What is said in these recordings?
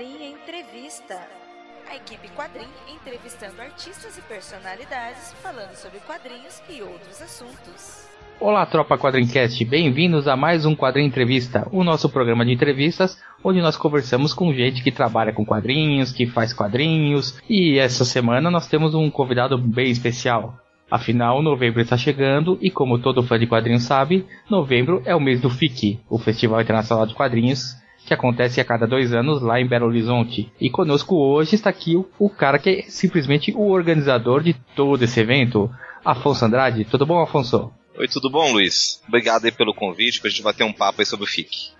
Quadrinha Entrevista. A equipe Quadrinha entrevistando artistas e personalidades falando sobre quadrinhos e outros assuntos. Olá, tropa Quadrincast, bem-vindos a mais um Quadrinho Entrevista, o nosso programa de entrevistas onde nós conversamos com gente que trabalha com quadrinhos, que faz quadrinhos, e essa semana nós temos um convidado bem especial. Afinal, novembro está chegando e, como todo fã de quadrinhos sabe, novembro é o mês do FIC, o Festival Internacional de Quadrinhos, que acontece a cada dois anos lá em Belo Horizonte. E conosco hoje está aqui o, o cara que é simplesmente o organizador de todo esse evento, Afonso Andrade. Tudo bom, Afonso? Oi, tudo bom, Luiz? Obrigado aí pelo convite para a gente bater um papo aí sobre o FIC.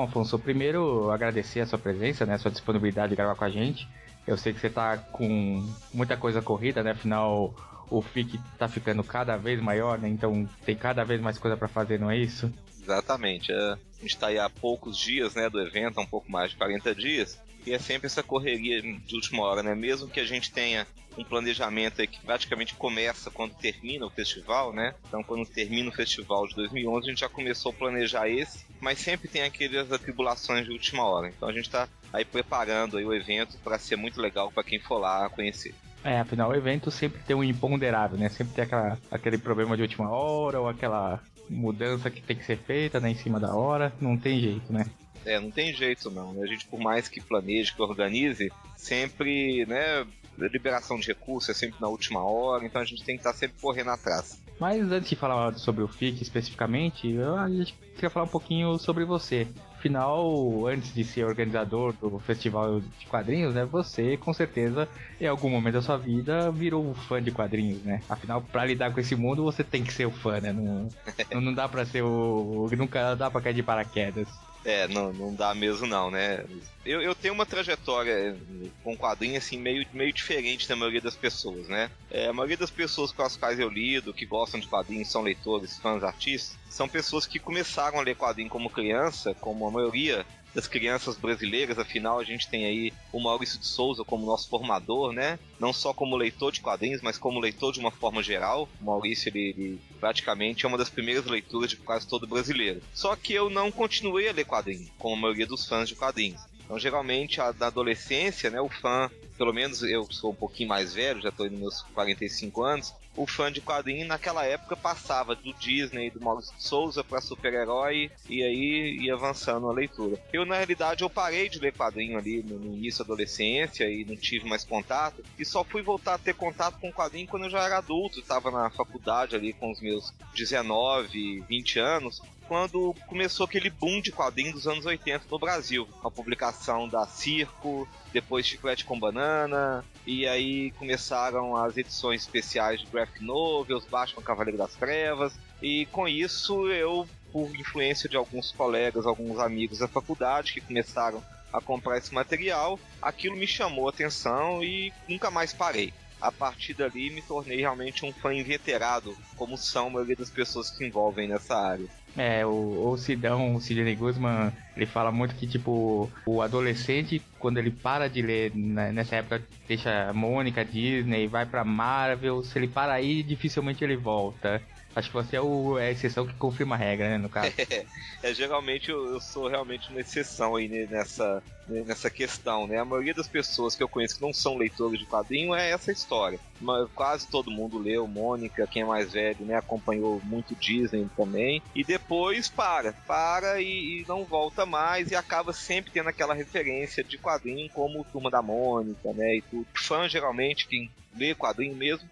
Bom, Afonso, primeiro agradecer a sua presença, né, a sua disponibilidade de gravar com a gente. Eu sei que você está com muita coisa corrida, né? Afinal, o FIC está ficando cada vez maior, né? Então tem cada vez mais coisa para fazer, não é isso? Exatamente. É, a gente está aí há poucos dias, né, do evento, há um pouco mais de 40 dias. E é sempre essa correria de última hora, né? Mesmo que a gente tenha um planejamento que praticamente começa quando termina o festival, né? Então, quando termina o festival de 2011, a gente já começou a planejar esse, mas sempre tem aquelas atribulações de última hora. Então, a gente está aí preparando aí o evento para ser muito legal para quem for lá conhecer. É, afinal, o evento sempre tem um imponderável, né? Sempre tem aquela, aquele problema de última hora ou aquela mudança que tem que ser feita né, em cima da hora. Não tem jeito, né? É, não tem jeito não. Né? A gente, por mais que planeje, que organize, sempre, né, liberação de recursos é sempre na última hora, então a gente tem que estar sempre correndo atrás. Mas antes de falar sobre o FIC especificamente, eu, a gente queria falar um pouquinho sobre você. Afinal, antes de ser organizador do festival de quadrinhos, né, você com certeza em algum momento da sua vida virou um fã de quadrinhos, né? Afinal, para lidar com esse mundo, você tem que ser o fã, né? Não, não dá para ser o nunca dá para cair de paraquedas. É, não, não dá mesmo não, né? Eu, eu tenho uma trajetória com quadrinho assim meio, meio diferente da maioria das pessoas, né? É, a maioria das pessoas com as quais eu lido, que gostam de quadrinhos, são leitores, fãs, artistas, são pessoas que começaram a ler quadrinho como criança, como a maioria das crianças brasileiras, afinal a gente tem aí o Maurício de Souza como nosso formador, né? Não só como leitor de quadrinhos, mas como leitor de uma forma geral. O Maurício, ele, ele praticamente é uma das primeiras leituras de quase todo brasileiro. Só que eu não continuei a ler quadrinhos, como a maioria dos fãs de quadrinhos. Então, geralmente, a, na adolescência, né, o fã, pelo menos eu sou um pouquinho mais velho, já estou nos meus 45 anos, o fã de quadrinho naquela época passava do Disney, do Maurício de Souza para super-herói e aí ia avançando a leitura. Eu, na realidade, eu parei de ler quadrinho ali no, início da adolescência e não tive mais contato e só fui voltar a ter contato com quadrinho quando eu já era adulto, estava na faculdade ali com os meus 19, 20 anos quando começou aquele boom de quadrinhos dos anos 80 no Brasil. A publicação da Circo, depois Chiclete com Banana, e aí começaram as edições especiais de graphic novels, Batman Cavaleiro das Trevas, e com isso eu, por influência de alguns colegas, alguns amigos da faculdade que começaram a comprar esse material, aquilo me chamou a atenção e nunca mais parei a partir dali me tornei realmente um fã inveterado, como são a maioria das pessoas que se envolvem nessa área. É, o, o Sidão, o Sidney Guzman, ele fala muito que, tipo, o adolescente, quando ele para de ler, né, nessa época, deixa Mônica, Disney, vai pra Marvel, se ele para aí, dificilmente ele volta. Acho que você é, o, é a exceção que confirma a regra, né, no caso. É, é geralmente eu, eu, sou realmente uma exceção aí nessa, nessa questão, né? A maioria das pessoas que eu conheço que não são leitores de quadrinho é essa história. Mas quase todo mundo leu, Mônica, quem é mais velho, né, acompanhou muito Disney também, e depois para, para e, e não volta mais e acaba sempre tendo aquela referência de quadrinho como Turma da Mônica, né, e tudo. Fã geralmente quem lê quadrinho mesmo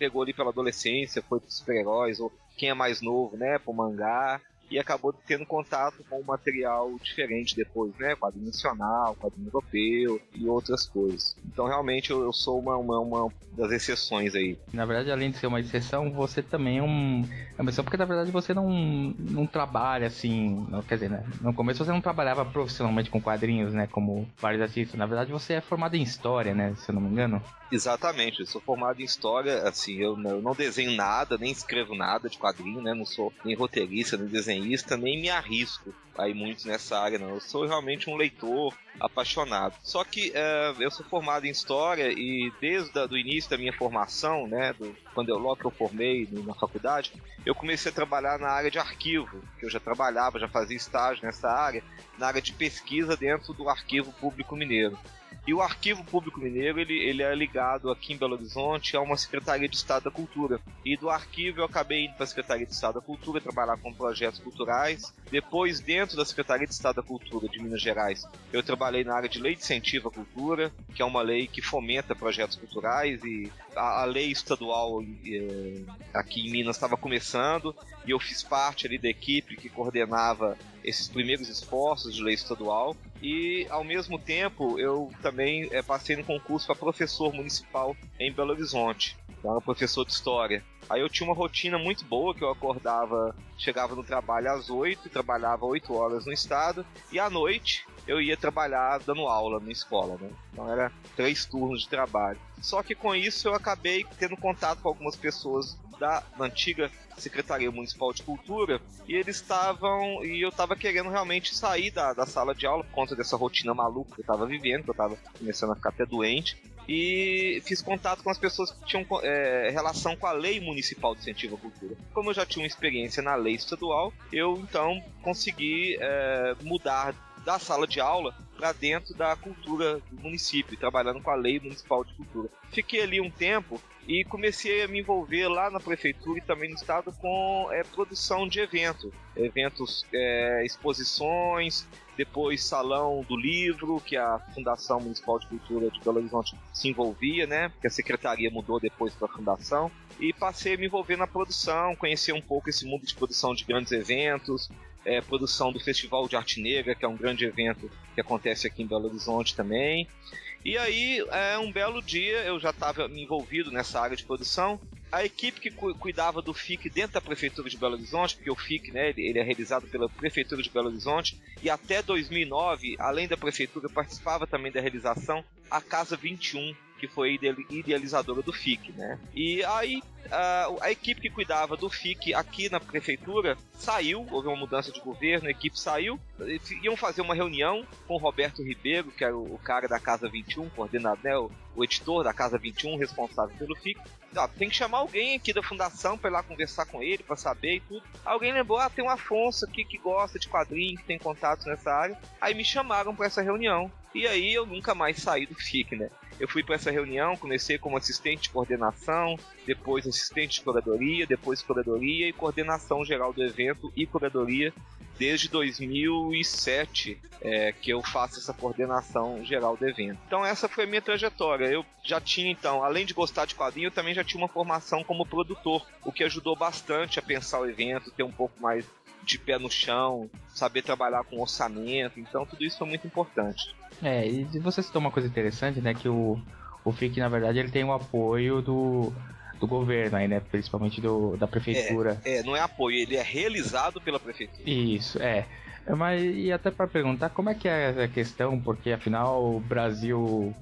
pegou ali pela adolescência, foi pros super-heróis, ou quem é mais novo, né, pro mangá. e acabou tendo contato com um material diferente depois, né? Quadrinho nacional, quadrinho europeu e outras coisas. Então realmente eu, eu sou uma, uma, uma, das exceções aí. Na verdade, além de ser uma exceção, você também é um. É uma exceção porque na verdade você não, não trabalha assim. Não, quer dizer, né? No começo você não trabalhava profissionalmente com quadrinhos, né? Como vários artistas. Na verdade, você é formado em história, né? Se eu não me engano. Exatamente, eu sou formado em história, assim, eu, eu não desenho nada, nem escrevo nada de quadrinho, né? Não sou nem roteirista, nem desenhista, nem me arrisco aí muito nessa área, não. Eu sou realmente um leitor apaixonado. Só que é, eu sou formado em história e desde o início da minha formação, né, do, quando eu logo que eu formei na faculdade, eu comecei a trabalhar na área de arquivo, que eu já trabalhava, já fazia estágio nessa área, na área de pesquisa dentro do Arquivo Público Mineiro. E o Arquivo Público Mineiro, ele, ele é ligado aqui em Belo Horizonte a uma Secretaria de Estado da Cultura. E do arquivo eu acabei indo para a Secretaria de Estado da Cultura trabalhar com projetos culturais. Depois, dentro da Secretaria de Estado da Cultura de Minas Gerais, eu trabalhei na área de Lei de Incentivo à Cultura, que é uma lei que fomenta projetos culturais e a, a lei estadual é, aqui em Minas estava começando e eu fiz parte ali da equipe que coordenava esses primeiros esforços de lei estadual e ao mesmo tempo eu também é, passei no concurso para professor municipal em Belo Horizonte. Eu era professor de história. Aí eu tinha uma rotina muito boa que eu acordava, chegava no trabalho às 8, trabalhava 8 horas no estado e à noite eu ia trabalhar dando aula na escola, né? Então era três turnos de trabalho. Só que com isso eu acabei tendo contato com algumas pessoas da antiga Secretaria Municipal de Cultura e eles estavam. E eu estava querendo realmente sair da, da sala de aula por conta dessa rotina maluca que eu estava vivendo, que eu estava começando a ficar até doente. E fiz contato com as pessoas que tinham é, relação com a lei municipal de incentivo à cultura. Como eu já tinha uma experiência na lei estadual, eu então consegui é, mudar da sala de aula para dentro da cultura do município, trabalhando com a lei municipal de cultura. Fiquei ali um tempo e comecei a me envolver lá na prefeitura e também no estado com é, produção de eventos, eventos, é, exposições, depois salão do livro que a Fundação Municipal de Cultura de Belo Horizonte se envolvia, né? Porque a secretaria mudou depois para a fundação e passei a me envolver na produção, conhecer um pouco esse mundo de produção de grandes eventos, é, produção do Festival de Arte Negra, que é um grande evento que acontece aqui em Belo Horizonte também. E aí, é, um belo dia, eu já estava envolvido nessa área de produção. A equipe que cu cuidava do FIC dentro da Prefeitura de Belo Horizonte, porque o FIC né, ele, ele é realizado pela Prefeitura de Belo Horizonte, e até 2009, além da Prefeitura, participava também da realização a Casa 21, que foi idealizadora do FIC, né? E aí a, a, equipe que cuidava do FIC aqui na prefeitura saiu, houve uma mudança de governo, a equipe saiu, iam fazer uma reunião com o Roberto Ribeiro, que era o, o cara da Casa 21, coordenador, né, o, o, editor da Casa 21, responsável pelo FIC. Ah, tem que chamar alguém aqui da fundação para ir lá conversar com ele, para saber e tudo. Alguém lembrou, ah, tem um Afonso aqui que gosta de quadrinhos, que tem contatos nessa área. Aí me chamaram para essa reunião. E aí eu nunca mais saí do FIC, né? Eu fui para essa reunião, comecei como assistente de coordenação, depois assistente de curadoria, depois curadoria e coordenação geral do evento e curadoria desde 2007 é, que eu faço essa coordenação geral do evento. Então essa foi a minha trajetória. Eu já tinha então, além de gostar de quadrinho, eu também já tinha uma formação como produtor, o que ajudou bastante a pensar o evento, ter um pouco mais de pé no chão, saber trabalhar com orçamento. Então tudo isso foi muito importante. É, e você citou uma coisa interessante, né, que o o FIC na verdade ele tem o apoio do do governo aí, né? Principalmente do, da prefeitura. É, é, não é apoio, ele é realizado pela prefeitura. Isso, é. Mas e até para perguntar como é que é essa questão, porque afinal o Brasil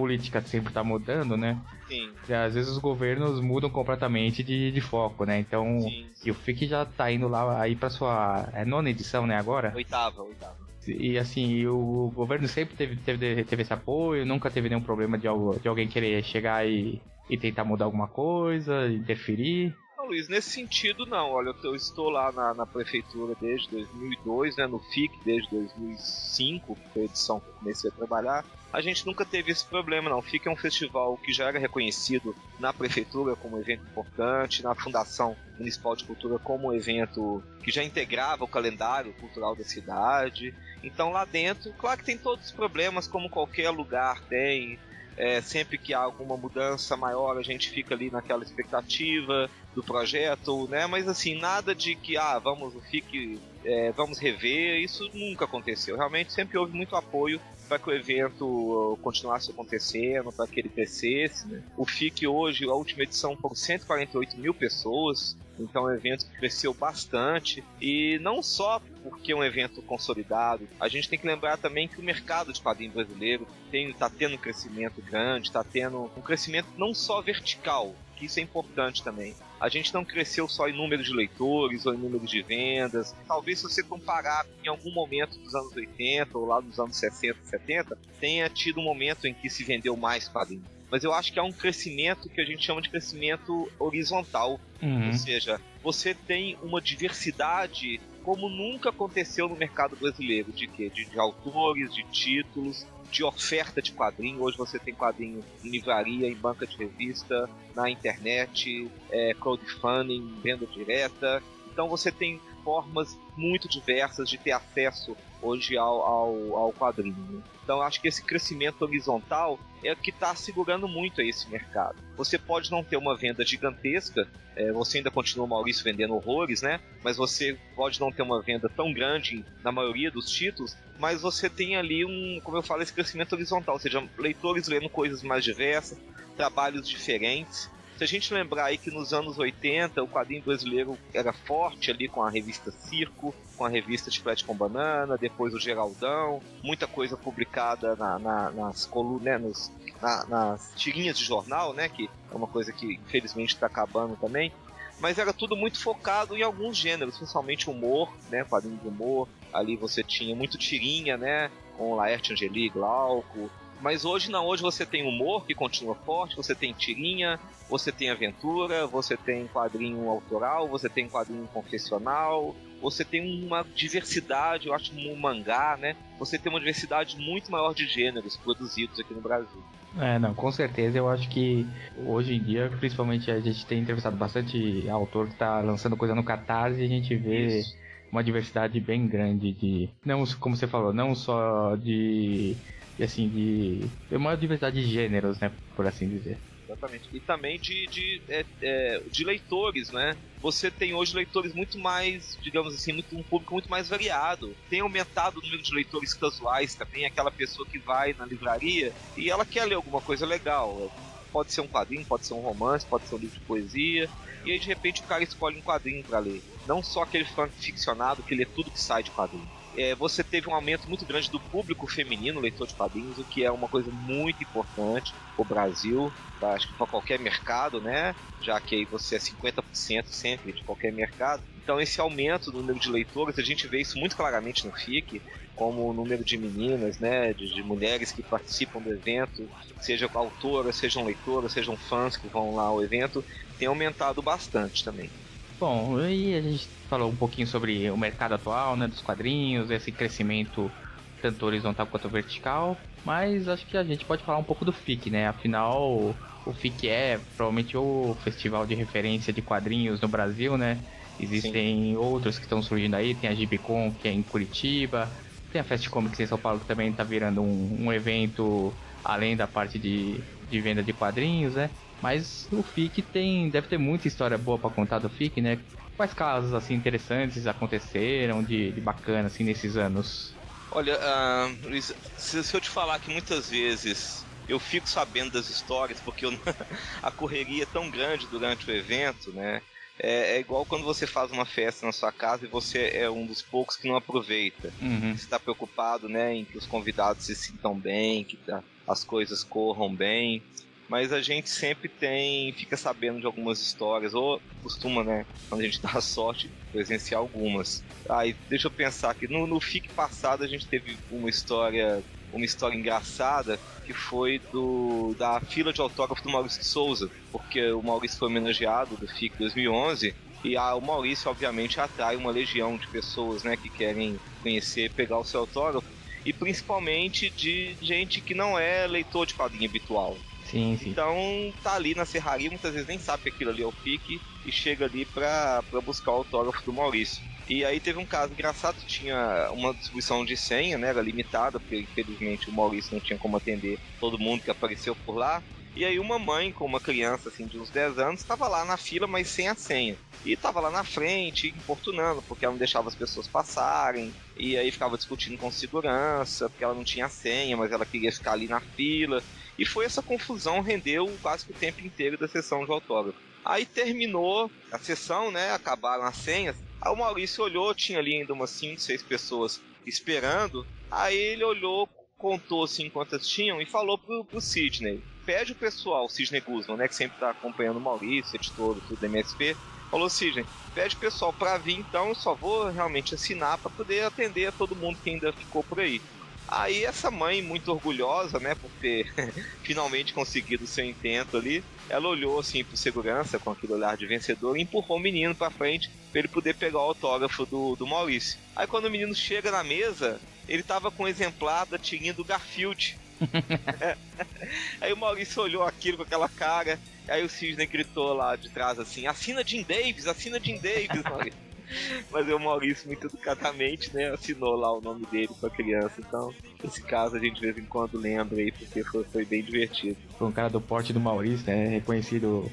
política sempre tá mudando, né? Sim. E às vezes os governos mudam completamente de, de foco, né? Então, sim, sim. e o FIC já tá indo lá aí para sua é nona edição, né, agora? Oitava, oitava. E assim, o governo sempre teve, teve, teve esse apoio, nunca teve nenhum problema de, de alguém querer chegar e e tentar mudar alguma coisa, interferir? Luiz, nesse sentido não. Olha, eu estou lá na, na, prefeitura desde 2002, né, no FIC desde 2005, que foi a edição que eu comecei a trabalhar. A gente nunca teve esse problema, não. O FIC é um festival que já era reconhecido na prefeitura como um evento importante, na Fundação Municipal de Cultura como um evento que já integrava o calendário cultural da cidade. Então lá dentro, claro que tem todos os problemas, como qualquer lugar tem, é, sempre que há alguma mudança maior, a gente fica ali naquela expectativa do projeto, né? Mas assim, nada de que, ah, vamos, fique, é, vamos rever, isso nunca aconteceu. Realmente sempre houve muito apoio para que o evento continuasse acontecendo, para que ele crescesse. Né? O FIC hoje, a última edição, foram 148 mil pessoas, então é um evento que cresceu bastante. E não só porque é um evento consolidado, a gente tem que lembrar também que o mercado de quadrinho brasileiro está tendo um crescimento grande, está tendo um crescimento não só vertical, que isso é importante também. A gente não cresceu só em número de leitores ou em número de vendas. Talvez se você comparar em algum momento dos anos 80 ou lá dos anos 60, 70, tenha tido um momento em que se vendeu mais quadrinhos. Mas eu acho que há um crescimento que a gente chama de crescimento horizontal. Uhum. Ou seja, você tem uma diversidade como nunca aconteceu no mercado brasileiro, de quê? De, de autores, de títulos, de oferta de quadrinho. Hoje você tem quadrinho em livraria, em banca de revista, na internet, é, crowdfunding, venda direta. Então você tem formas muito diversas de ter acesso hoje ao, ao, ao quadrinho. Então acho que esse crescimento horizontal é o que está segurando muito esse mercado. Você pode não ter uma venda gigantesca, é, você ainda continua, Maurício, vendendo horrores, né? Mas você pode não ter uma venda tão grande na maioria dos títulos, mas você tem ali um, como eu falo, esse crescimento horizontal, ou seja, leitores lendo coisas mais diversas, trabalhos diferentes. Se a gente lembrar aí que nos anos 80 o quadrinho brasileiro era forte ali com a revista Circo, com a revista Chiclete com Banana, depois o Geraldão, muita coisa publicada na, na, nas colunas, né, na, nas tirinhas de jornal, né, que é uma coisa que infelizmente está acabando também. Mas era tudo muito focado em alguns gêneros, principalmente humor, né, quadrinho de humor. Ali você tinha muito tirinha, né, com Laerte Angeli, Glauco, mas hoje não, hoje você tem humor que continua forte, você tem tirinha, você tem aventura, você tem quadrinho autoral, você tem quadrinho confessional, você tem uma diversidade, eu acho, no mangá, né? Você tem uma diversidade muito maior de gêneros produzidos aqui no Brasil. É, não, com certeza eu acho que hoje em dia, principalmente a gente tem entrevistado bastante autor que está lançando coisa no Catarse e a gente vê Isso. uma diversidade bem grande de. Não, como você falou, não só de assim, de. uma diversidade de gêneros, né? Por assim dizer. Exatamente. E também de, de, é, é, de leitores, né? Você tem hoje leitores muito mais, digamos assim, muito, um público muito mais variado. Tem aumentado o número de leitores casuais também, aquela pessoa que vai na livraria e ela quer ler alguma coisa legal. Pode ser um quadrinho, pode ser um romance, pode ser um livro de poesia. E aí de repente o cara escolhe um quadrinho para ler. Não só aquele fã ficcionado que lê tudo que sai de quadrinho é, você teve um aumento muito grande do público feminino leitor de quadrinhos, o que é uma coisa muito importante para o Brasil, pra, acho que para qualquer mercado, né? Já que aí você é 50% sempre de qualquer mercado. Então esse aumento do número de leitores, a gente vê isso muito claramente no FIC, como o número de meninas, né, de, de mulheres que participam do evento, sejam autoras, sejam leitoras, sejam fãs que vão lá ao evento, tem aumentado bastante também. Bom, aí a gente falou um pouquinho sobre o mercado atual, né, dos quadrinhos, esse crescimento tanto horizontal quanto vertical, mas acho que a gente pode falar um pouco do FIC, né? Afinal, o FIC é provavelmente o festival de referência de quadrinhos no Brasil, né? Existem Sim. outros que estão surgindo aí, tem a Gibicon que é em Curitiba, tem a Fast Comics em São Paulo que também está virando um, um evento além da parte de, de venda de quadrinhos, né? Mas o FIC tem, deve ter muita história boa para contar do FIC, né? Quais casos assim interessantes aconteceram de, de bacana assim nesses anos? Olha, uh, Luiz, se, se eu te falar que muitas vezes eu fico sabendo das histórias porque eu, a correria é tão grande durante o evento, né? É, é, igual quando você faz uma festa na sua casa e você é um dos poucos que não aproveita. Uhum. Você está preocupado, né, em que os convidados se sintam bem, que tá, as coisas corram bem mas a gente sempre tem, fica sabendo de algumas histórias, ou costuma, né, quando a gente dá sorte, presenciar algumas. Aí, ah, deixa eu pensar aqui, no, no FIC passado a gente teve uma história uma história engraçada que foi do da fila de autógrafo do Maurício de Souza, porque o Maurício foi homenageado do FIC 2011 e a, o Maurício obviamente atrai uma legião de pessoas, né, que querem conhecer, pegar o seu autógrafo e principalmente de gente que não é leitor de quadrinho habitual. Sim, sim. Então tá ali na serraria, muitas vezes nem sabe que aquilo ali é o pique e chega ali pra, pra buscar o autógrafo do Maurício. E aí teve um caso engraçado, tinha uma distribuição de senha, né, era limitada, porque infelizmente o Maurício não tinha como atender todo mundo que apareceu por lá. E aí uma mãe com uma criança assim de uns 10 anos estava lá na fila, mas sem a senha. E estava lá na frente, importunando, porque ela não deixava as pessoas passarem. E aí ficava discutindo com segurança, porque ela não tinha senha, mas ela queria ficar ali na fila. E foi essa confusão, rendeu quase que o tempo inteiro da sessão de autógrafo. Aí terminou a sessão, né? Acabaram as senhas. Aí o Maurício olhou, tinha ali ainda umas 5, 6 pessoas esperando. Aí ele olhou, contou assim quantas tinham e falou pro, pro Sidney: pede o pessoal, o Sidney Guzman, né, que sempre tá acompanhando o Maurício, editor do MSP, falou: Sidney, pede o pessoal pra vir então, eu só vou realmente assinar para poder atender a todo mundo que ainda ficou por aí. Aí essa mãe, muito orgulhosa, né, por ter finalmente conseguido o seu intento ali, ela olhou assim pro segurança com aquele olhar de vencedor e empurrou o menino pra frente pra ele poder pegar o autógrafo do, do Maurício. Aí quando o menino chega na mesa, ele tava com um exemplar da tirinha do Garfield. aí o Maurício olhou aquilo com aquela cara, aí o Sidney gritou lá de trás assim: assina Jim Davis, assina Jim Davis, Maurício. Mas o Maurício, muito educadamente, né, assinou lá o nome dele pra criança. Então, esse caso a gente de vez em quando lembra aí, porque foi, foi bem divertido. Foi um cara do porte do Maurício, né, reconhecido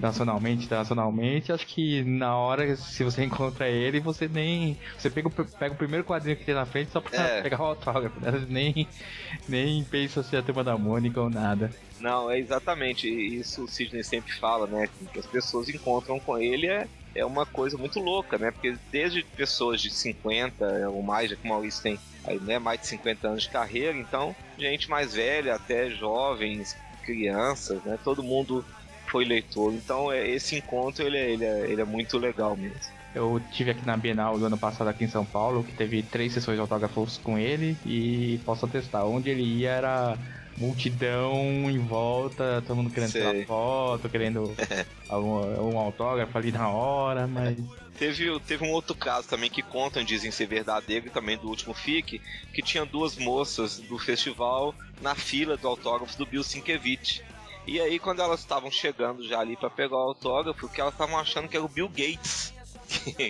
nacionalmente, internacionalmente, acho que na hora, se você encontra ele, você nem. Você pega o, pega o primeiro quadrinho que tem na frente só pra é. pegar o autógrafo, né? nem, nem pensa se é a turma da Mônica ou nada. Não, é exatamente. Isso o Sidney sempre fala, né? Que as pessoas encontram com ele é, é uma coisa muito louca, né? Porque desde pessoas de 50 ou mais, já que o Maurício tem aí, né, mais de 50 anos de carreira, então gente mais velha, até jovens, crianças, né? Todo mundo foi leitor. Então é, esse encontro ele é, ele, é, ele é muito legal mesmo. Eu tive aqui na Bienal do ano passado aqui em São Paulo, que teve três sessões de autógrafos com ele e posso atestar, onde ele ia era multidão em volta, todo mundo querendo Sei. tirar foto, querendo algum, um autógrafo ali na hora, mas. Teve, teve um outro caso também que contam, dizem ser verdadeiro, também do último FIC, que tinha duas moças do festival na fila do autógrafo do Bill Sienkiewicz. E aí, quando elas estavam chegando já ali para pegar o autógrafo, que elas estavam achando que era o Bill Gates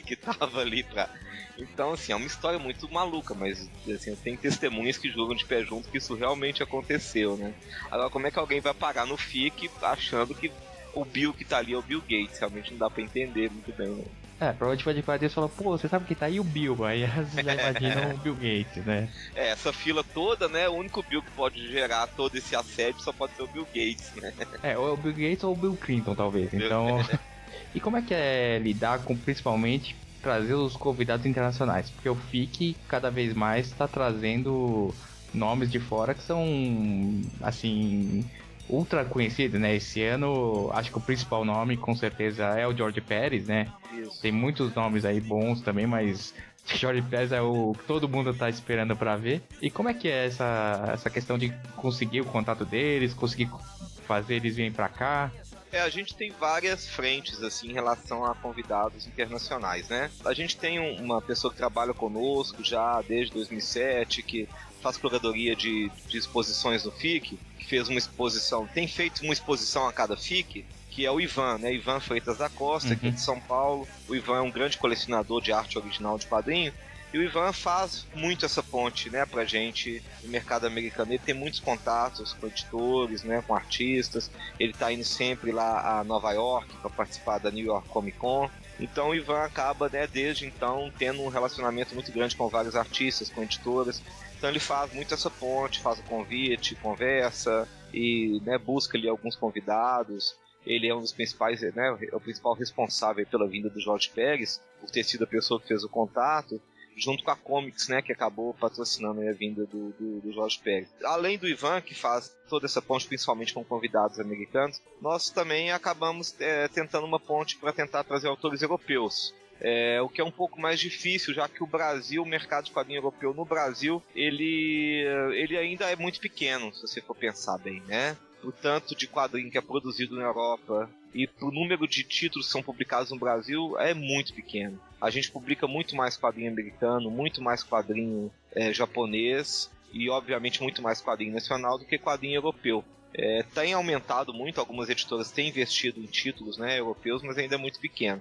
que, tava ali pra, então, assim, é uma história muito maluca, mas assim, tem testemunhas que jogam de pé junto que isso realmente aconteceu, né? Agora, como é que alguém vai parar no FIC achando que o Bill que tá ali é o Bill Gates? Realmente não dá pra entender muito bem, né? É, provavelmente vai de quadrinhos e fala, pô, você sabe que tá aí o Bill, aí já imaginam o Bill Gates, né? É, essa fila toda, né? O único Bill que pode gerar todo esse assédio só pode ser o Bill Gates, né? É, ou é o Bill Gates ou o Bill Clinton, talvez. Então. e como é que é lidar com principalmente trazer os convidados internacionais, porque o FIC cada vez mais está trazendo nomes de fora que são assim ultra conhecidos, né? Esse ano, acho que o principal nome com certeza é o George Pérez, né? Isso. Tem muitos nomes aí bons também, mas George Pérez é o que todo mundo tá esperando para ver. E como é que é essa, essa questão de conseguir o contato deles, conseguir fazer eles virem para cá? É, a gente tem várias frentes assim em relação a convidados internacionais, né? A gente tem um, uma pessoa que trabalha conosco já desde 2007, que faz curadoria de, de exposições no FIC, que fez uma exposição, tem feito uma exposição a cada FIC, que é o Ivan, né? Ivan Freitas da Costa, uhum. é de São Paulo. O Ivan é um grande colecionador de arte original de quadrinho. E o Ivan faz muito essa ponte, né, pra gente no mercado americano. Ele tem muitos contatos com editores, né, com artistas. Ele tá indo sempre lá a Nova York para participar da New York Comic Con. Então o Ivan acaba, né, desde então, tendo um relacionamento muito grande com vários artistas, com editoras. Então ele faz muito essa ponte, faz o convite, conversa e né, busca ali alguns convidados. Ele é um dos principais, né, o principal responsável pela vinda do Jorge Pérez, por ter sido a pessoa que fez o contato junto com a Comics, né, que acabou patrocinando a vinda do, do, do, Jorge Pérez. Além do Ivan, que faz toda essa ponte, principalmente com convidados americanos, nós também acabamos é, tentando uma ponte para tentar trazer autores europeus. É, o que é um pouco mais difícil, já que o Brasil, o mercado de quadrinho europeu no Brasil, ele, ele ainda é muito pequeno, se você for pensar bem, né? O tanto de quadrinho que é produzido na Europa e o número de títulos que são publicados no Brasil é muito pequeno. A gente publica muito mais quadrinho americano, muito mais quadrinho é, japonês e, obviamente, muito mais quadrinho nacional do que quadrinho europeu. É, tem aumentado muito, algumas editoras têm investido em títulos né, europeus, mas ainda é muito pequeno.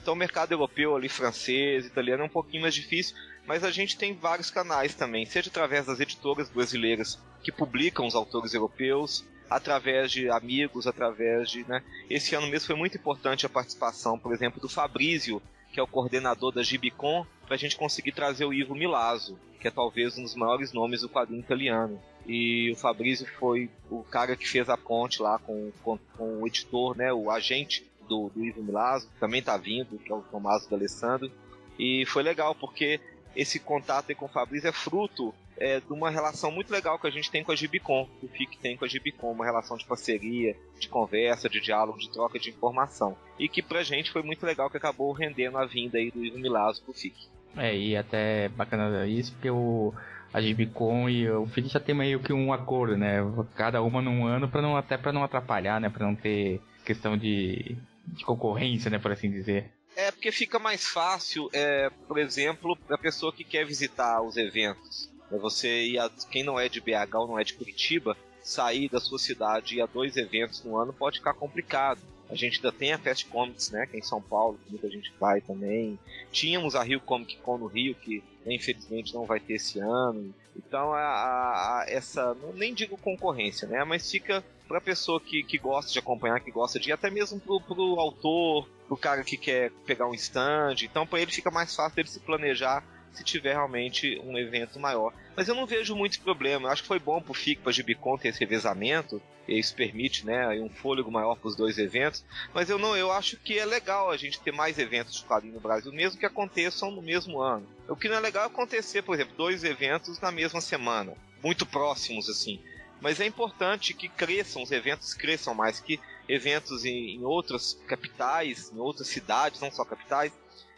Então o mercado europeu ali, francês, italiano é um pouquinho mais difícil, mas a gente tem vários canais também, seja através das editoras brasileiras que publicam os autores europeus, através de amigos, através de, né? Esse ano mesmo foi muito importante a participação, por exemplo, do Fabrício, que é o coordenador da Gibicon, para a gente conseguir trazer o Ivo Milazzo, que é talvez um dos maiores nomes do quadrinho italiano. E o Fabrício foi o cara que fez a ponte lá com, com, com o editor, né, o agente do, do Ivo Milazzo, também está vindo, que é o Tommaso D'Alessandro. E foi legal, porque esse contato com o Fabrício é fruto é, de uma relação muito legal que a gente tem com a Gibicon, que o FIC tem com a Gibicon, uma relação de parceria, de conversa, de diálogo, de troca de informação. E que pra gente foi muito legal que acabou rendendo a vinda aí do Ivo Milazzo pro FIC. É, e até bacana isso, porque o, a Gibicon e o FIC já tem meio que um acordo, né? Cada uma num ano, para não, até para não atrapalhar, né? Pra não ter questão de, de concorrência, né? Por assim dizer. É porque fica mais fácil, é, por exemplo, para a pessoa que quer visitar os eventos. É você ir a, quem não é de BH ou não é de Curitiba, sair da sua cidade e ir a dois eventos no ano pode ficar complicado. A gente ainda tem a Fast Comics, né, que é em São Paulo, que muita gente vai também. Tínhamos a Rio Comic Con no Rio, que infelizmente não vai ter esse ano. Então, a, a, a essa, não, nem digo concorrência, né, mas fica pra pessoa que, que gosta de acompanhar, que gosta de ir, até mesmo pro, pro autor, pro cara que quer pegar um stand. Então, para ele fica mais fácil ele se planejar se tiver realmente um evento maior. Mas eu não vejo muito problema. Eu acho que foi bom pro FIC, pra Gibicon ter esse revezamento. Isso permite, né, um fôlego maior para os dois eventos. Mas eu não, eu acho que é legal a gente ter mais eventos de quadrinho no Brasil, mesmo que aconteçam no mesmo ano. O que não é legal é acontecer, por exemplo, dois eventos na mesma semana, muito próximos assim. Mas é importante que cresçam, os eventos cresçam mais, que eventos em, em outras capitais, em outras cidades, não só capitais,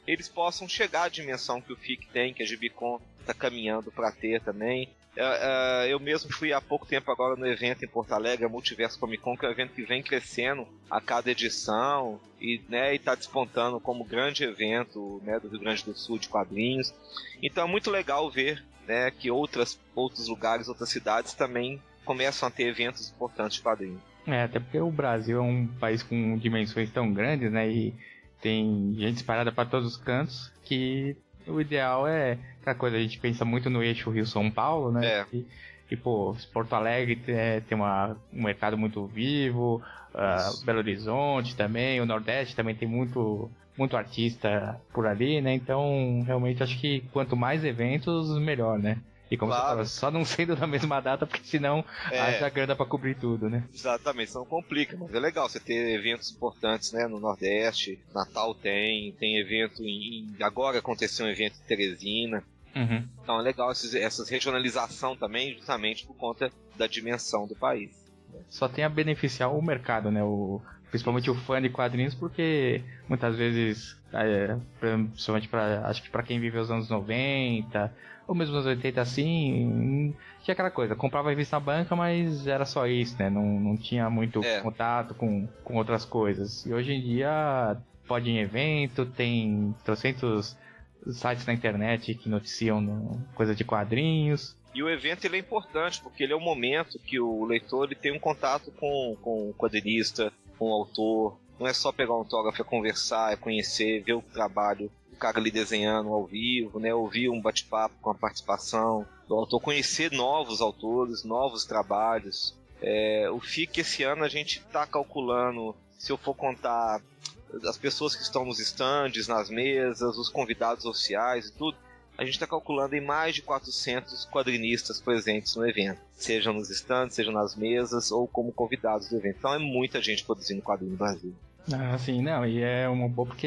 eles possam chegar à dimensão que o FIC tem, que a Gibicon está caminhando para ter também. Uh, uh, eu mesmo fui há pouco tempo agora no evento em Porto Alegre, Multiverso Comic Con, que é um evento que vem crescendo a cada edição e né, está despontando como grande evento né, do Rio Grande do Sul de quadrinhos. Então é muito legal ver né, que outras, outros lugares, outras cidades também começam a ter eventos importantes de quadrinhos. É, até porque o Brasil é um país com dimensões tão grandes, né? E tem gente espalhada para todos os cantos que o ideal é aquela coisa, a gente pensa muito no eixo Rio-São Paulo, né? É. E, e, pô, Porto Alegre é, tem uma, um mercado muito vivo, uh, Belo Horizonte também, o Nordeste também tem muito, muito artista por ali, né? Então, realmente acho que quanto mais eventos, melhor, né? E como claro. você fala, só não sendo na mesma data, porque senão é. haja grana pra cobrir tudo, né? Exatamente, não complica, mas é legal você ter eventos importantes, né? No Nordeste, Natal tem, tem evento em. Agora aconteceu um evento em Teresina. Uhum. Então é legal esses, essas regionalização também, justamente por conta da dimensão do país. Só tem a beneficiar o mercado, né? O, principalmente o fã de quadrinhos, porque muitas vezes, é, principalmente para acho que para quem viveu os anos 90, ou mesmo nos 80 assim, tinha aquela coisa, comprava a revista na banca, mas era só isso, né? Não, não tinha muito é. contato com, com outras coisas. E hoje em dia pode ir em evento, tem trocentos sites na internet que noticiam no, coisa de quadrinhos. E o evento ele é importante, porque ele é o momento que o leitor ele tem um contato com, com o quadrinista, com o autor. Não é só pegar um autógrafo, é conversar, é conhecer, ver o trabalho cara ali desenhando ao vivo, né? Ouvir um bate-papo com a participação do autor, conhecer novos autores, novos trabalhos. É, o FIC esse ano a gente está calculando, se eu for contar as pessoas que estão nos stands, nas mesas, os convidados oficiais e tudo, a gente está calculando em mais de 400 quadrinistas presentes no evento, seja nos stands, seja nas mesas ou como convidados do evento. Então é muita gente produzindo quadrinho no Brasil. Ah, sim, não, e é uma boa porque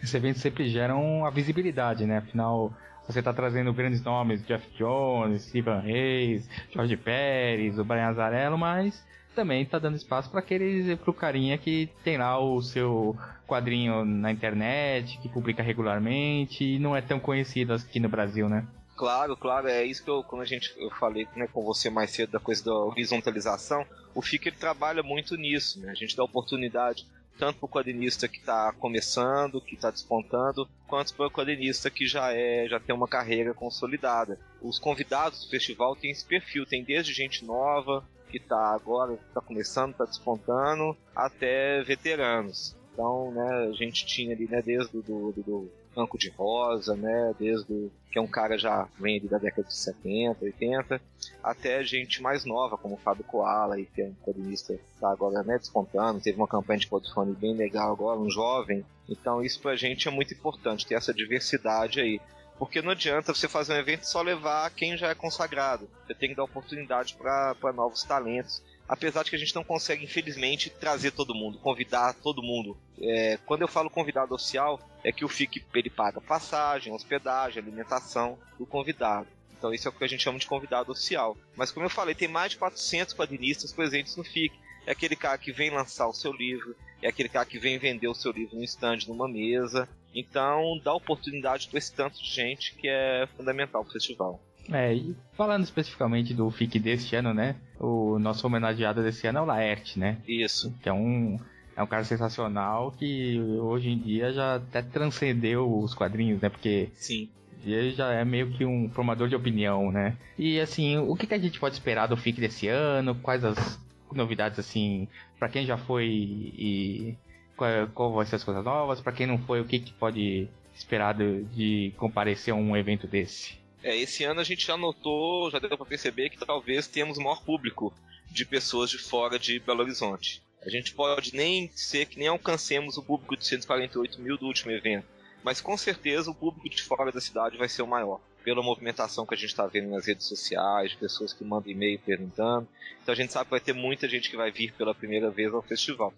esses eventos sempre geram a visibilidade, né? Afinal, você está trazendo grandes nomes, Jeff Jones, Ivan Reis, Jorge Pérez, o Brian Azarello, mas também está dando espaço para aqueles, pro carinha que tem lá o seu quadrinho na internet, que publica regularmente e não é tão conhecido aqui no Brasil, né? Claro, claro, é isso que eu, quando a gente, eu falei né, com você mais cedo da coisa da horizontalização, o FIC ele trabalha muito nisso, né? A gente dá oportunidade tanto para o quadrinista que está começando, que está despontando, quanto para o quadrinista que já é já tem uma carreira consolidada. Os convidados do festival têm esse perfil, tem desde gente nova que está agora está começando, está despontando, até veteranos. Então, né, a gente tinha ali, né, desde do, do, do Franco de Rosa, né? Desde que é um cara já vem ali da década de 70, 80, até gente mais nova, como o Fábio Koala, que é um quadrinista que está agora né, despontando, teve uma campanha de crowdfunding bem legal agora, um jovem. Então isso pra gente é muito importante, ter essa diversidade aí. Porque não adianta você fazer um evento e só levar quem já é consagrado. Você tem que dar oportunidade para novos talentos apesar de que a gente não consegue, infelizmente, trazer todo mundo, convidar todo mundo. É, quando eu falo convidado oficial, é que o FIC ele paga passagem, hospedagem, alimentação do convidado. Então isso é o que a gente chama de convidado oficial. Mas como eu falei, tem mais de 400 quadrinistas presentes no FIC. É aquele cara que vem lançar o seu livro, é aquele cara que vem vender o seu livro no stand, numa mesa. Então dá oportunidade para esse tanto de gente que é fundamental para o festival. É, e falando especificamente do FIC deste ano, né? O nosso homenageado desse ano é o Laerte, né? Isso. Que é um, é um cara sensacional que hoje em dia já até transcendeu os quadrinhos, né? Porque. Sim. Ele já é meio que um formador de opinião, né? E assim, o que, que a gente pode esperar do FIC desse ano? Quais as novidades, assim, para quem já foi e qual, qual vai ser as coisas novas? Para quem não foi, o que, que pode esperar de, de comparecer a um evento desse? É, esse ano a gente já notou, já deu para perceber que talvez temos maior público de pessoas de fora de Belo Horizonte. A gente pode nem ser que nem alcancemos o público de 148 mil do último evento, mas com certeza o público de fora da cidade vai ser o maior. Pela movimentação que a gente está vendo nas redes sociais, pessoas que mandam e-mail perguntando. Então a gente sabe que vai ter muita gente que vai vir pela primeira vez ao festival.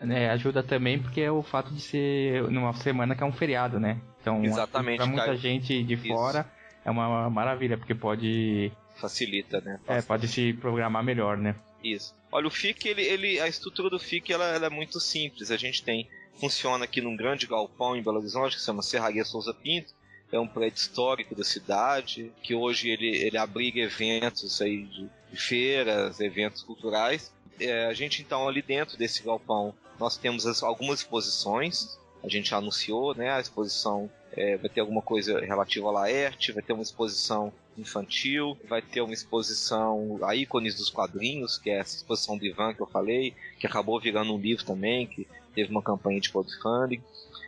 É, ajuda também porque é o fato de ser numa semana que é um feriado, né? Então, Exatamente, para muita gente de fora, Isso é uma maravilha, porque pode. Facilita, né? É, pode se programar melhor, né? Isso. Olha, o FIC, ele, ele, a estrutura do FIC ela, ela é muito simples. A gente tem. Funciona aqui num grande galpão em Belo Horizonte, que se chama Serraria Souza Pinto. É um prédio histórico da cidade, que hoje ele, ele abriga eventos aí de, de feiras, eventos culturais. É, a gente então ali dentro desse galpão nós temos as, algumas exposições a gente anunciou, né? A exposição é, vai ter alguma coisa relativa à Laerte, vai ter uma exposição infantil, vai ter uma exposição a ícones dos quadrinhos, que é essa exposição do Ivan que eu falei, que acabou virando um livro também, que teve uma campanha de crowdfunding.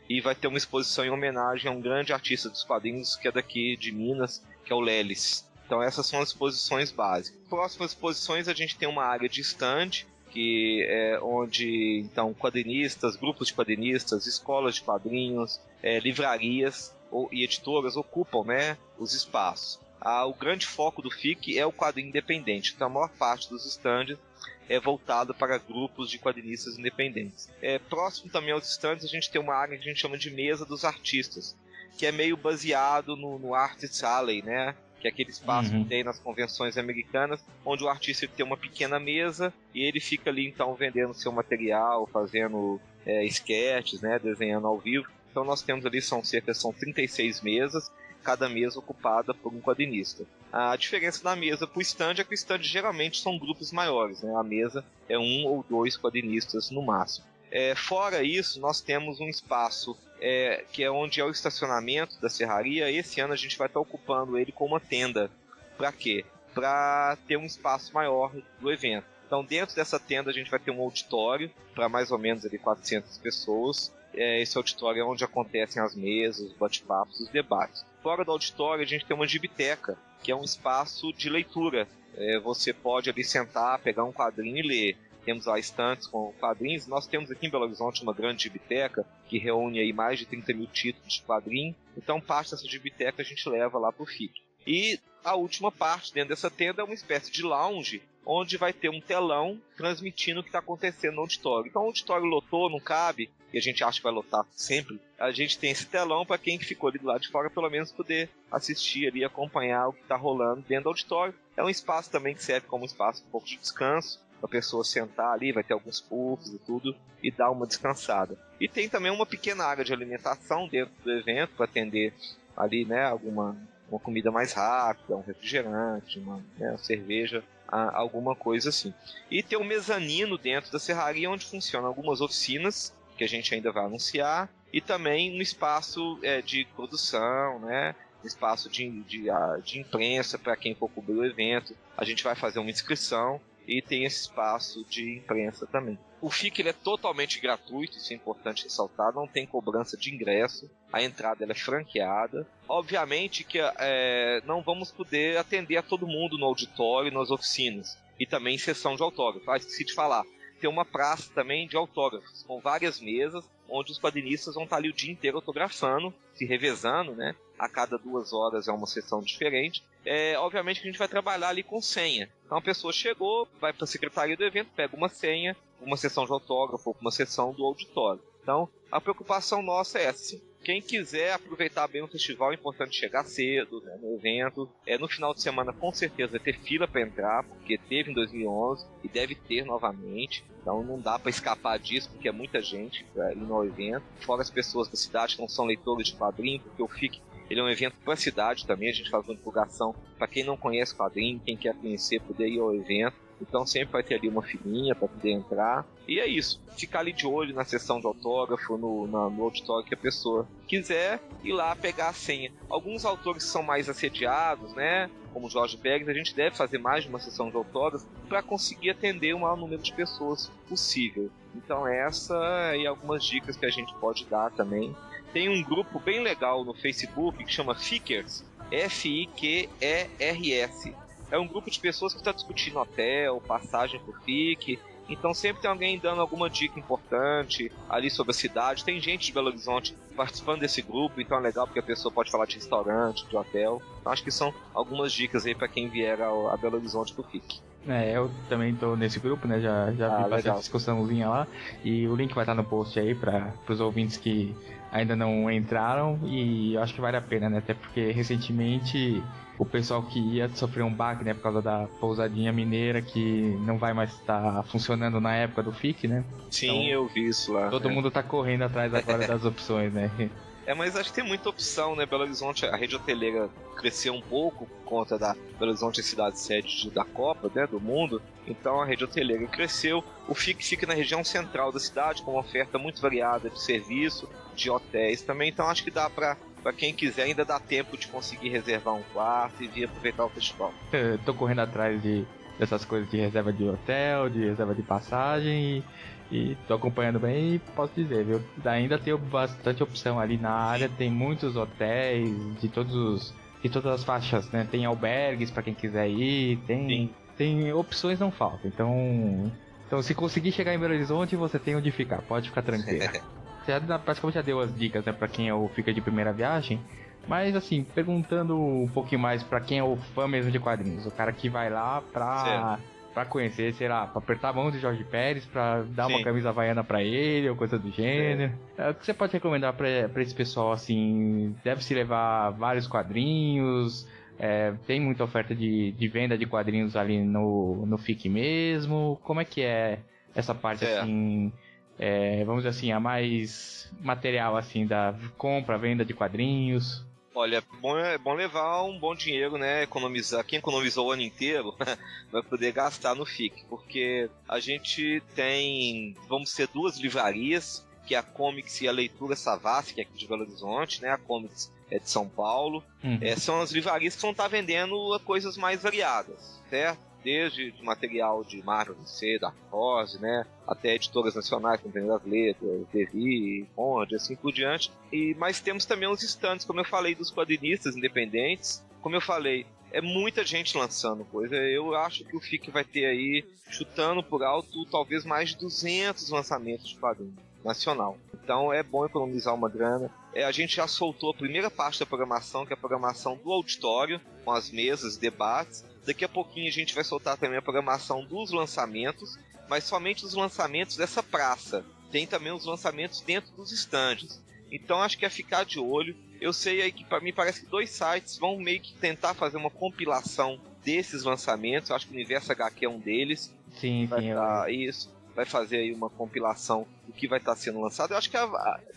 E vai ter uma exposição em homenagem a um grande artista dos quadrinhos que é daqui de Minas, que é o Lelis. Então essas são as exposições básicas. Próximas exposições a gente tem uma área de stand, que é onde então quadrinistas, grupos de quadrinistas, escolas de quadrinhos, é, livrarias ou, e editoras ocupam né, os espaços. Ah, o grande foco do FIC é o quadrinho independente, então a maior parte dos estandes é voltado para grupos de quadrinistas independentes. É, próximo também aos estandes a gente tem uma área que a gente chama de mesa dos artistas, que é meio baseado no, no Artist Alley, né? Que é aquele espaço uhum. que tem nas convenções americanas, onde o artista tem uma pequena mesa e ele fica ali então vendendo seu material, fazendo é, sketches, né, desenhando ao vivo. Então nós temos ali são cerca são 36 mesas, cada mesa ocupada por um quadrinista. A diferença da mesa para o stand é que o stand geralmente são grupos maiores, né? A mesa é um ou dois quadrinistas no máximo. É, fora isso, nós temos um espaço é, que é onde é o estacionamento da serraria. Esse ano a gente vai estar ocupando ele com uma tenda. Para quê? Para ter um espaço maior do evento. Então, dentro dessa tenda, a gente vai ter um auditório para mais ou menos ali 400 pessoas. É, esse auditório é onde acontecem as mesas, os bate-papos, os debates. Fora do auditório, a gente tem uma gibiteca, que é um espaço de leitura. É, você pode ali sentar, pegar um quadrinho e ler temos lá estantes com quadrinhos. Nós temos aqui em Belo Horizonte uma grande biblioteca que reúne aí mais de 30 mil títulos de quadrinho. Então, parte dessa biblioteca a gente leva lá para o FIC. E a última parte dentro dessa tenda é uma espécie de lounge, onde vai ter um telão transmitindo o que está acontecendo no auditório. Então, o auditório lotou, não cabe, e a gente acha que vai lotar sempre. A gente tem esse telão para quem ficou ali do lado de fora, pelo menos poder assistir ali, acompanhar o que está rolando dentro do auditório. É um espaço também que serve como espaço um pouco de descanso a pessoa sentar ali, vai ter alguns puffs e tudo, e dar uma descansada. E tem também uma pequena área de alimentação dentro do evento para atender ali, né, alguma uma comida mais rápida, um refrigerante, uma, né, uma cerveja, alguma coisa assim. E tem um mezanino dentro da serraria onde funcionam algumas oficinas que a gente ainda vai anunciar e também um espaço é, de produção, né? espaço de, de, de imprensa para quem for cobrir o evento. A gente vai fazer uma inscrição e tem esse espaço de imprensa também. O FIC ele é totalmente gratuito, isso é importante ressaltar, não tem cobrança de ingresso, a entrada é franqueada. Obviamente que é, não vamos poder atender a todo mundo no auditório, nas oficinas, e também em sessão de autógrafo. Ah, esqueci de falar, tem uma praça também de autógrafos, com várias mesas, onde os quadrinistas vão estar ali o dia inteiro autografando, se revezando, né? A cada duas horas é uma sessão diferente. É, obviamente que a gente vai trabalhar ali com senha. Então a pessoa chegou, vai para a secretaria do evento, pega uma senha, uma sessão de autógrafo ou uma sessão do auditório. Então, a preocupação nossa é essa. Quem quiser aproveitar bem o festival, é importante chegar cedo né, no evento. É, no final de semana, com certeza, vai ter fila para entrar, porque teve em 2011 e deve ter novamente. Então não dá para escapar disso, porque é muita gente ir no evento. Fora as pessoas da cidade que não são leitores de quadrinho, porque o FIC ele é um evento para a cidade também. A gente faz uma divulgação para quem não conhece quadrinho, quem quer conhecer, poder ir ao evento. Então sempre vai ter ali uma filinha para poder entrar. E é isso. Ficar ali de olho na sessão de autógrafo, no, na, no auditório que a pessoa quiser ir lá pegar a senha. Alguns autores são mais assediados, né? Como Jorge Pérez, a gente deve fazer mais de uma sessão de autógrafo para conseguir atender o maior número de pessoas possível. Então essa e algumas dicas que a gente pode dar também. Tem um grupo bem legal no Facebook que chama Fickers, F-I-Q-E-R-S é um grupo de pessoas que está discutindo hotel, passagem por FIC. Então sempre tem alguém dando alguma dica importante ali sobre a cidade. Tem gente de Belo Horizonte participando desse grupo, então é legal porque a pessoa pode falar de restaurante, de hotel. Então acho que são algumas dicas aí para quem vier a, Belo Horizonte pro FIC. É, eu também tô nesse grupo, né? Já, já ah, vi bastante discussãozinha lá. E o link vai estar no post aí para os ouvintes que ainda não entraram. E eu acho que vale a pena, né? Até porque recentemente o pessoal que ia sofrer um baque, né, por causa da pousadinha mineira que não vai mais estar tá funcionando na época do FIC, né? Sim, então, eu vi isso lá. Todo é. mundo tá correndo atrás agora das opções, né? É, mas acho que tem muita opção, né? Belo Horizonte, a rede hoteleira cresceu um pouco por conta da Belo Horizonte é cidade sede da Copa, né, do mundo. Então a rede hoteleira cresceu. O FIC fica na região central da cidade com uma oferta muito variada de serviço, de hotéis também. Então acho que dá para para quem quiser, ainda dá tempo de conseguir reservar um quarto e vir aproveitar o festival. Eu tô correndo atrás de, dessas coisas de reserva de hotel, de reserva de passagem e, e tô acompanhando bem e posso dizer, viu? Ainda tem bastante opção ali na área, tem muitos hotéis de todos os, de todas as faixas, né? Tem albergues para quem quiser ir, tem, tem opções não faltam. Então, então se conseguir chegar em Belo Horizonte, você tem onde ficar, pode ficar tranquilo. Já, praticamente já deu as dicas, né, pra quem é o fica de primeira viagem. Mas assim, perguntando um pouquinho mais para quem é o fã mesmo de quadrinhos, o cara que vai lá pra, pra conhecer, sei lá, pra apertar a mão de Jorge Pérez, pra dar Sim. uma camisa havaiana pra ele, ou coisa do gênero. É, o que você pode recomendar pra, pra esse pessoal, assim, deve se levar vários quadrinhos, é, tem muita oferta de, de venda de quadrinhos ali no, no FIC mesmo, como é que é essa parte, é. assim é, vamos dizer assim, a mais material assim da compra, venda de quadrinhos? Olha, é bom, é bom levar um bom dinheiro, né? Economizar. Quem economizou o ano inteiro vai poder gastar no FIC, porque a gente tem, vamos ter duas livrarias, que é a Comics e a Leitura Savassi, que é aqui de Belo Horizonte, né? A Comics é de São Paulo. Uhum. É, são as livrarias que vão estar vendendo coisas mais variadas, certo? Desde material de Marvel DC, da Force, né, até editoras nacionais como Venda das Letras, Devi, Conde, assim por diante. E mas temos também os estantes, como eu falei, dos quadrinistas independentes. Como eu falei, é muita gente lançando coisa. Eu acho que o FIC vai ter aí, chutando por alto, talvez mais de 200 lançamentos de quadrinhos nacional. Então é bom economizar uma grana. É, a gente já soltou a primeira parte da programação, que é a programação do auditório, com as mesas, debates. Daqui a pouquinho a gente vai soltar também a programação dos lançamentos, mas somente os lançamentos dessa praça. Tem também os lançamentos dentro dos estandes. Então acho que é ficar de olho. Eu sei aí que para mim parece que dois sites vão meio que tentar fazer uma compilação desses lançamentos. Eu acho que o Universo HQ é um deles. Sim, vai sim. Eu... isso. Vai fazer aí uma compilação do que vai estar sendo lançado. Eu acho que é,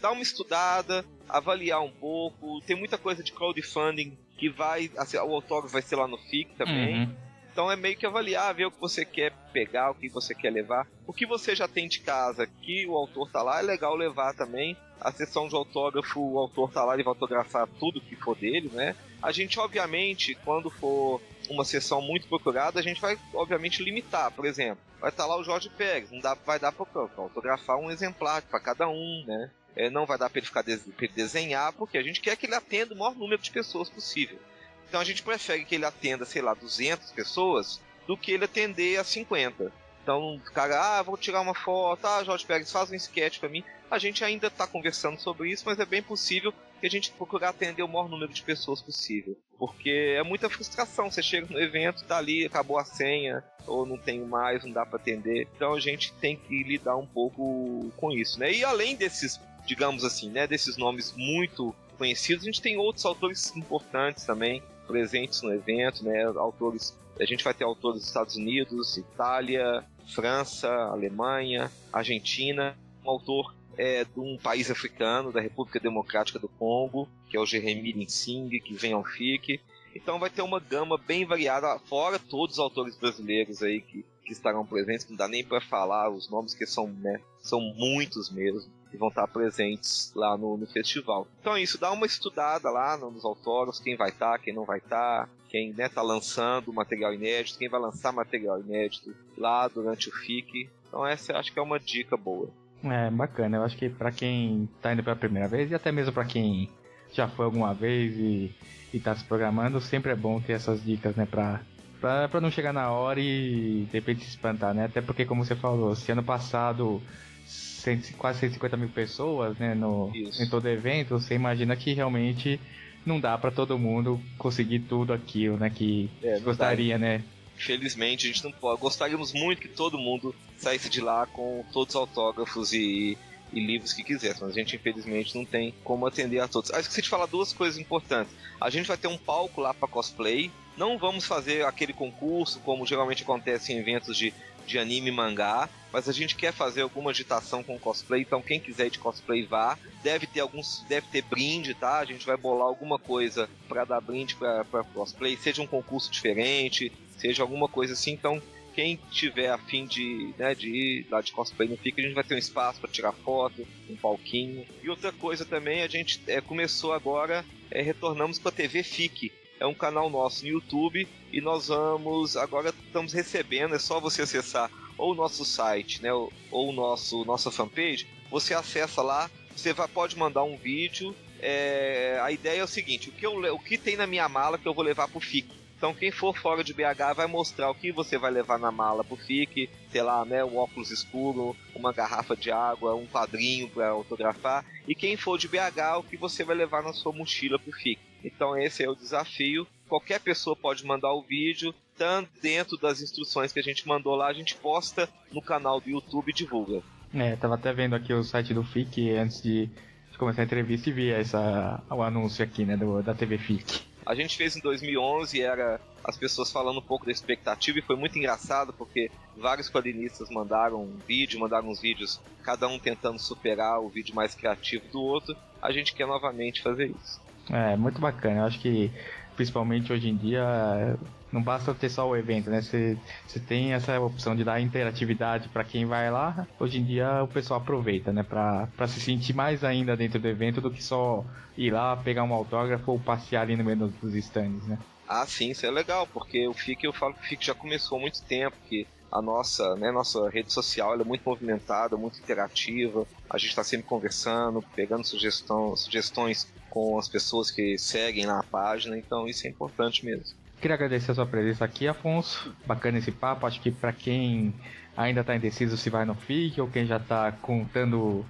dá uma estudada, avaliar um pouco. Tem muita coisa de crowdfunding que vai. Assim, o autógrafo vai ser lá no FIC também. Uhum. Então é meio que avaliar, ver o que você quer pegar, o que você quer levar. O que você já tem de casa que o autor tá lá, é legal levar também. A sessão de autógrafo, o autor tá lá, ele vai autografar tudo que for dele, né? A gente, obviamente, quando for uma sessão muito procurada, a gente vai, obviamente, limitar. Por exemplo, vai estar lá o Jorge Pérez, não dá, vai dar para autografar um exemplar para cada um, né? É, não vai dar para ele ficar de, ele desenhar, porque a gente quer que ele atenda o maior número de pessoas possível. Então a gente prefere que ele atenda, sei lá, 200 pessoas do que ele atender a 50. Então, cara, ah, vou tirar uma foto, ah, Jorge Pérez, faz um sketch para mim. A gente ainda está conversando sobre isso, mas é bem possível que a gente procurar atender o maior número de pessoas possível. Porque é muita frustração. Você chega no evento, tá ali, acabou a senha, ou não tem mais, não dá para atender. Então a gente tem que lidar um pouco com isso, né? E além desses, digamos assim, né, desses nomes muito conhecidos, a gente tem outros autores importantes também presentes no evento, né? Autores, a gente vai ter autores dos Estados Unidos, Itália, França, Alemanha, Argentina, um autor é, de um país africano, da República Democrática do Congo, que é o Jeremy Linsing, que vem ao FIC. Então vai ter uma gama bem variada, fora todos os autores brasileiros aí que, que estarão presentes, não dá nem para falar os nomes que são, né, são muitos mesmo que vão estar presentes lá no, no festival. Então é isso, dá uma estudada lá nos autógrafos, quem vai estar, quem não vai estar, quem está né, tá lançando material inédito, quem vai lançar material inédito lá durante o FIC. Então essa eu acho que é uma dica boa. É, bacana. Eu acho que para quem tá indo pela primeira vez e até mesmo para quem já foi alguma vez e, e tá se programando, sempre é bom ter essas dicas, né, pra, pra não chegar na hora e de repente se espantar, né? Até porque, como você falou, se ano passado quase 150 mil pessoas, né, no, em todo evento, você imagina que realmente não dá para todo mundo conseguir tudo aquilo, né, que é, gostaria, dá. né? Infelizmente, a gente não pode. Gostaríamos muito que todo mundo saísse de lá com todos os autógrafos e, e livros que quisesse, mas a gente infelizmente não tem como atender a todos. Ah, esqueci de falar duas coisas importantes. A gente vai ter um palco lá para cosplay. Não vamos fazer aquele concurso como geralmente acontece em eventos de, de anime e mangá, mas a gente quer fazer alguma agitação com cosplay, então quem quiser ir de cosplay vá. Deve ter alguns, deve ter brinde, tá? A gente vai bolar alguma coisa para dar brinde para cosplay, seja um concurso diferente, seja alguma coisa assim. Então, quem tiver afim de, né, de ir lá de cosplay no FIC, a gente vai ter um espaço para tirar foto, um palquinho. E outra coisa também, a gente é, começou agora, é, retornamos para a TV FIC. É um canal nosso no YouTube e nós vamos, agora estamos recebendo, é só você acessar ou o nosso site, né, ou, o nosso nossa fanpage, você acessa lá, você vai, pode mandar um vídeo. É, a ideia é o seguinte: o que, eu, o que tem na minha mala que eu vou levar pro FIC? Então quem for fora de BH vai mostrar o que você vai levar na mala pro FIC, sei lá, né, um óculos escuro, uma garrafa de água, um quadrinho para autografar, e quem for de BH o que você vai levar na sua mochila pro FIC. Então esse é o desafio. Qualquer pessoa pode mandar o vídeo, tanto dentro das instruções que a gente mandou lá, a gente posta no canal do YouTube e divulga. É, tava até vendo aqui o site do FIC antes de começar a entrevista e vi essa, o anúncio aqui, né, do, da TV FIC. A gente fez em 2011, era as pessoas falando um pouco da expectativa e foi muito engraçado porque vários quadrinistas mandaram um vídeo, mandaram uns vídeos, cada um tentando superar o vídeo mais criativo do outro. A gente quer novamente fazer isso. É, muito bacana. Eu acho que principalmente hoje em dia não basta ter só o evento, né? Você tem essa opção de dar interatividade para quem vai lá. Hoje em dia o pessoal aproveita, né? Para se sentir mais ainda dentro do evento do que só ir lá, pegar um autógrafo ou passear ali no meio dos stands, né? Ah, sim, isso é legal, porque o FIC, eu falo que o FIC já começou há muito tempo, que a nossa, né, nossa rede social é muito movimentada, muito interativa. A gente está sempre conversando, pegando sugestão, sugestões com as pessoas que seguem na página, então isso é importante mesmo. Queria agradecer a sua presença aqui, Afonso. Bacana esse papo. Acho que para quem ainda está indeciso se vai no FIC ou quem já está contando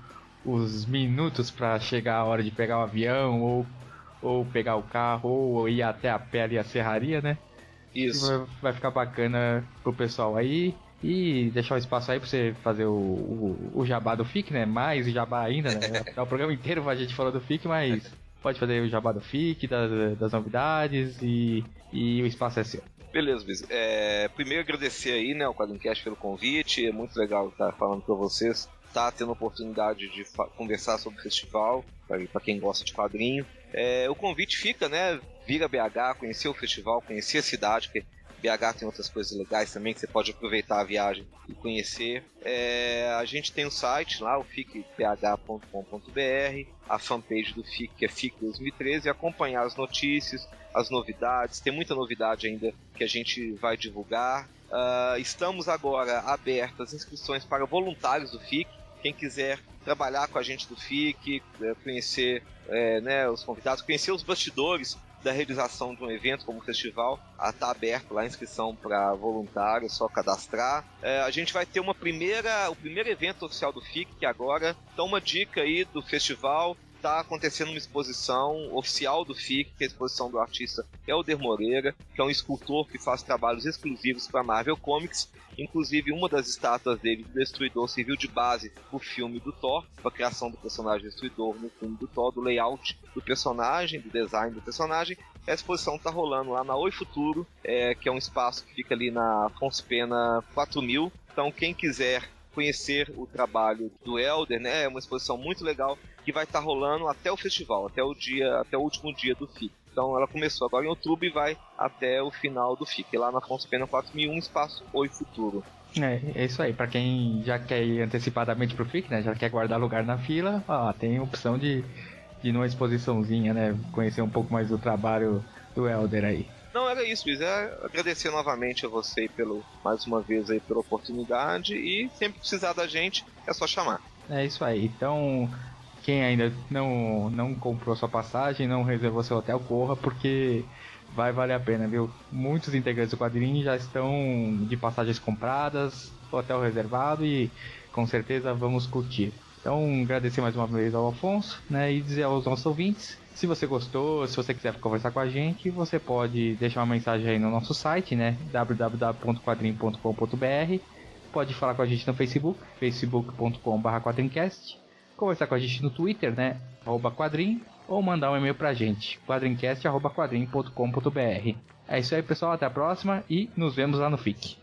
os minutos para chegar a hora de pegar o avião ou, ou pegar o carro ou ir até a pé ali a serraria, né? Isso. Vai, ficar bacana pro pessoal aí. E deixar o espaço aí pra você fazer o, o, o jabá do FIC, né? Mais jabá ainda, né? É o programa inteiro a gente falou do FIC, mas pode fazer o jabá do FIC, das, das novidades e, e o espaço é seu. Beleza, Biz. É, primeiro agradecer aí, né, o Quadrincast pelo convite. É muito legal estar falando com vocês. Tá tendo a oportunidade de conversar sobre o festival, para quem gosta de quadrinho. É, o convite fica, né? Vir a BH, conhecer o festival, conhecer a cidade, porque BH tem outras coisas legais também que você pode aproveitar a viagem e conhecer. É, a gente tem um site lá, o ficbh.com.br, a fanpage do FIC, que é FIC 2013, e acompanhar as notícias. as novidades. Tem muita novidade ainda que a gente vai divulgar. Uh, estamos agora abertas inscrições para voluntários do FIC. Quem quiser trabalhar com a gente do FIC, é, conhecer é, né, os convidados, conhecer os bastidores da realização de um evento como o festival, está aberto lá a inscrição para voluntário, é só cadastrar. É, a gente vai ter uma primeira, o primeiro evento oficial do FIC, que agora, então uma dica aí do festival, está acontecendo uma exposição oficial do FIC, que é a exposição do artista Helder Moreira, que é um escultor que faz trabalhos exclusivos para Marvel Comics. Inclusive, uma das estátuas dele, do Destruidor, serviu de base o filme do Thor, para a criação do personagem Destruidor no filme do Thor, do layout do personagem, do design do personagem. A exposição está rolando lá na Oi Futuro, é, que é um espaço que fica ali na Afonso Pena 4000. Então, quem quiser conhecer o trabalho do Elder, né? É uma exposição muito legal que vai estar tá rolando até o festival, até o dia, até o último dia do FIC. Então ela começou agora em outubro e vai até o final do FIC, lá na Afonso Pena 4001, espaço Oi Futuro. É, é isso aí, para quem já quer ir antecipadamente pro FIC, né, já quer guardar lugar na fila, ó, tem opção de, de ir numa exposiçãozinha, né, conhecer um pouco mais do trabalho do Elder aí. Não, era isso, Luiz. É agradecer novamente a você pelo, mais uma vez aí pela oportunidade e sempre precisar da gente é só chamar. É isso aí. Então, quem ainda não, não comprou sua passagem, não reservou seu hotel, corra, porque vai valer a pena, viu? Muitos integrantes do quadrinho já estão de passagens compradas, hotel reservado e com certeza vamos curtir. Então, agradecer mais uma vez ao Afonso, né, e dizer aos nossos ouvintes se você gostou, se você quiser conversar com a gente, você pode deixar uma mensagem aí no nosso site, né? www.quadrim.com.br. Pode falar com a gente no Facebook, facebook.com.br quadrincast. Conversar com a gente no Twitter, né? Quadrim. Ou mandar um e-mail pra gente, quadrincast.quadrim.com.br. É isso aí, pessoal. Até a próxima e nos vemos lá no FIC.